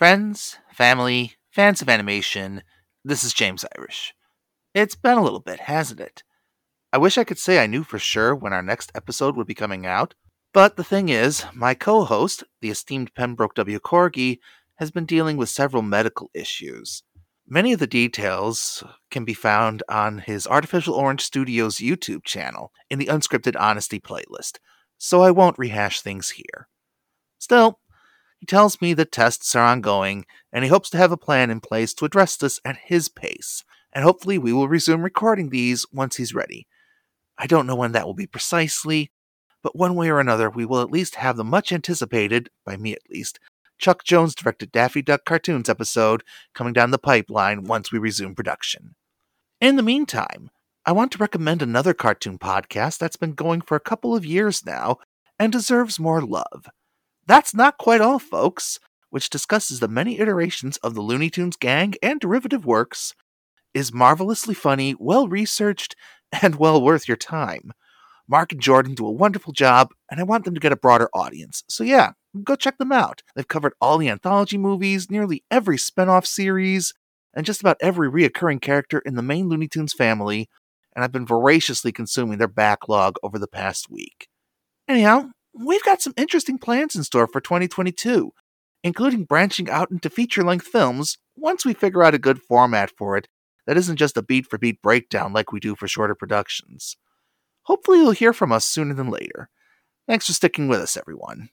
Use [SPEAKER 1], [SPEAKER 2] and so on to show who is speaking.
[SPEAKER 1] Friends, family, fans of animation, this is James Irish. It's been a little bit, hasn't it? I wish I could say I knew for sure when our next episode would be coming out, but the thing is, my co host, the esteemed Pembroke W. Corgi, has been dealing with several medical issues. Many of the details can be found on his Artificial Orange Studios YouTube channel in the Unscripted Honesty playlist, so I won't rehash things here. Still, he tells me that tests are ongoing, and he hopes to have a plan in place to address this at his pace, and hopefully we will resume recording these once he's ready. I don't know when that will be precisely, but one way or another we will at least have the much anticipated, by me at least, Chuck Jones directed Daffy Duck cartoons episode coming down the pipeline once we resume production. In the meantime, I want to recommend another cartoon podcast that's been going for a couple of years now and deserves more love. That's not quite all, folks, which discusses the many iterations of the Looney Tunes gang and derivative works, is marvelously funny, well researched, and well worth your time. Mark and Jordan do a wonderful job, and I want them to get a broader audience. So, yeah, go check them out. They've covered all the anthology movies, nearly every spin off series, and just about every reoccurring character in the main Looney Tunes family, and I've been voraciously consuming their backlog over the past week. Anyhow, we've got some interesting plans in store for 2022, including branching out into feature length films once we figure out a good format for it that isn't just a beat for beat breakdown like we do for shorter productions. Hopefully, you'll hear from us sooner than later. Thanks for sticking with us, everyone.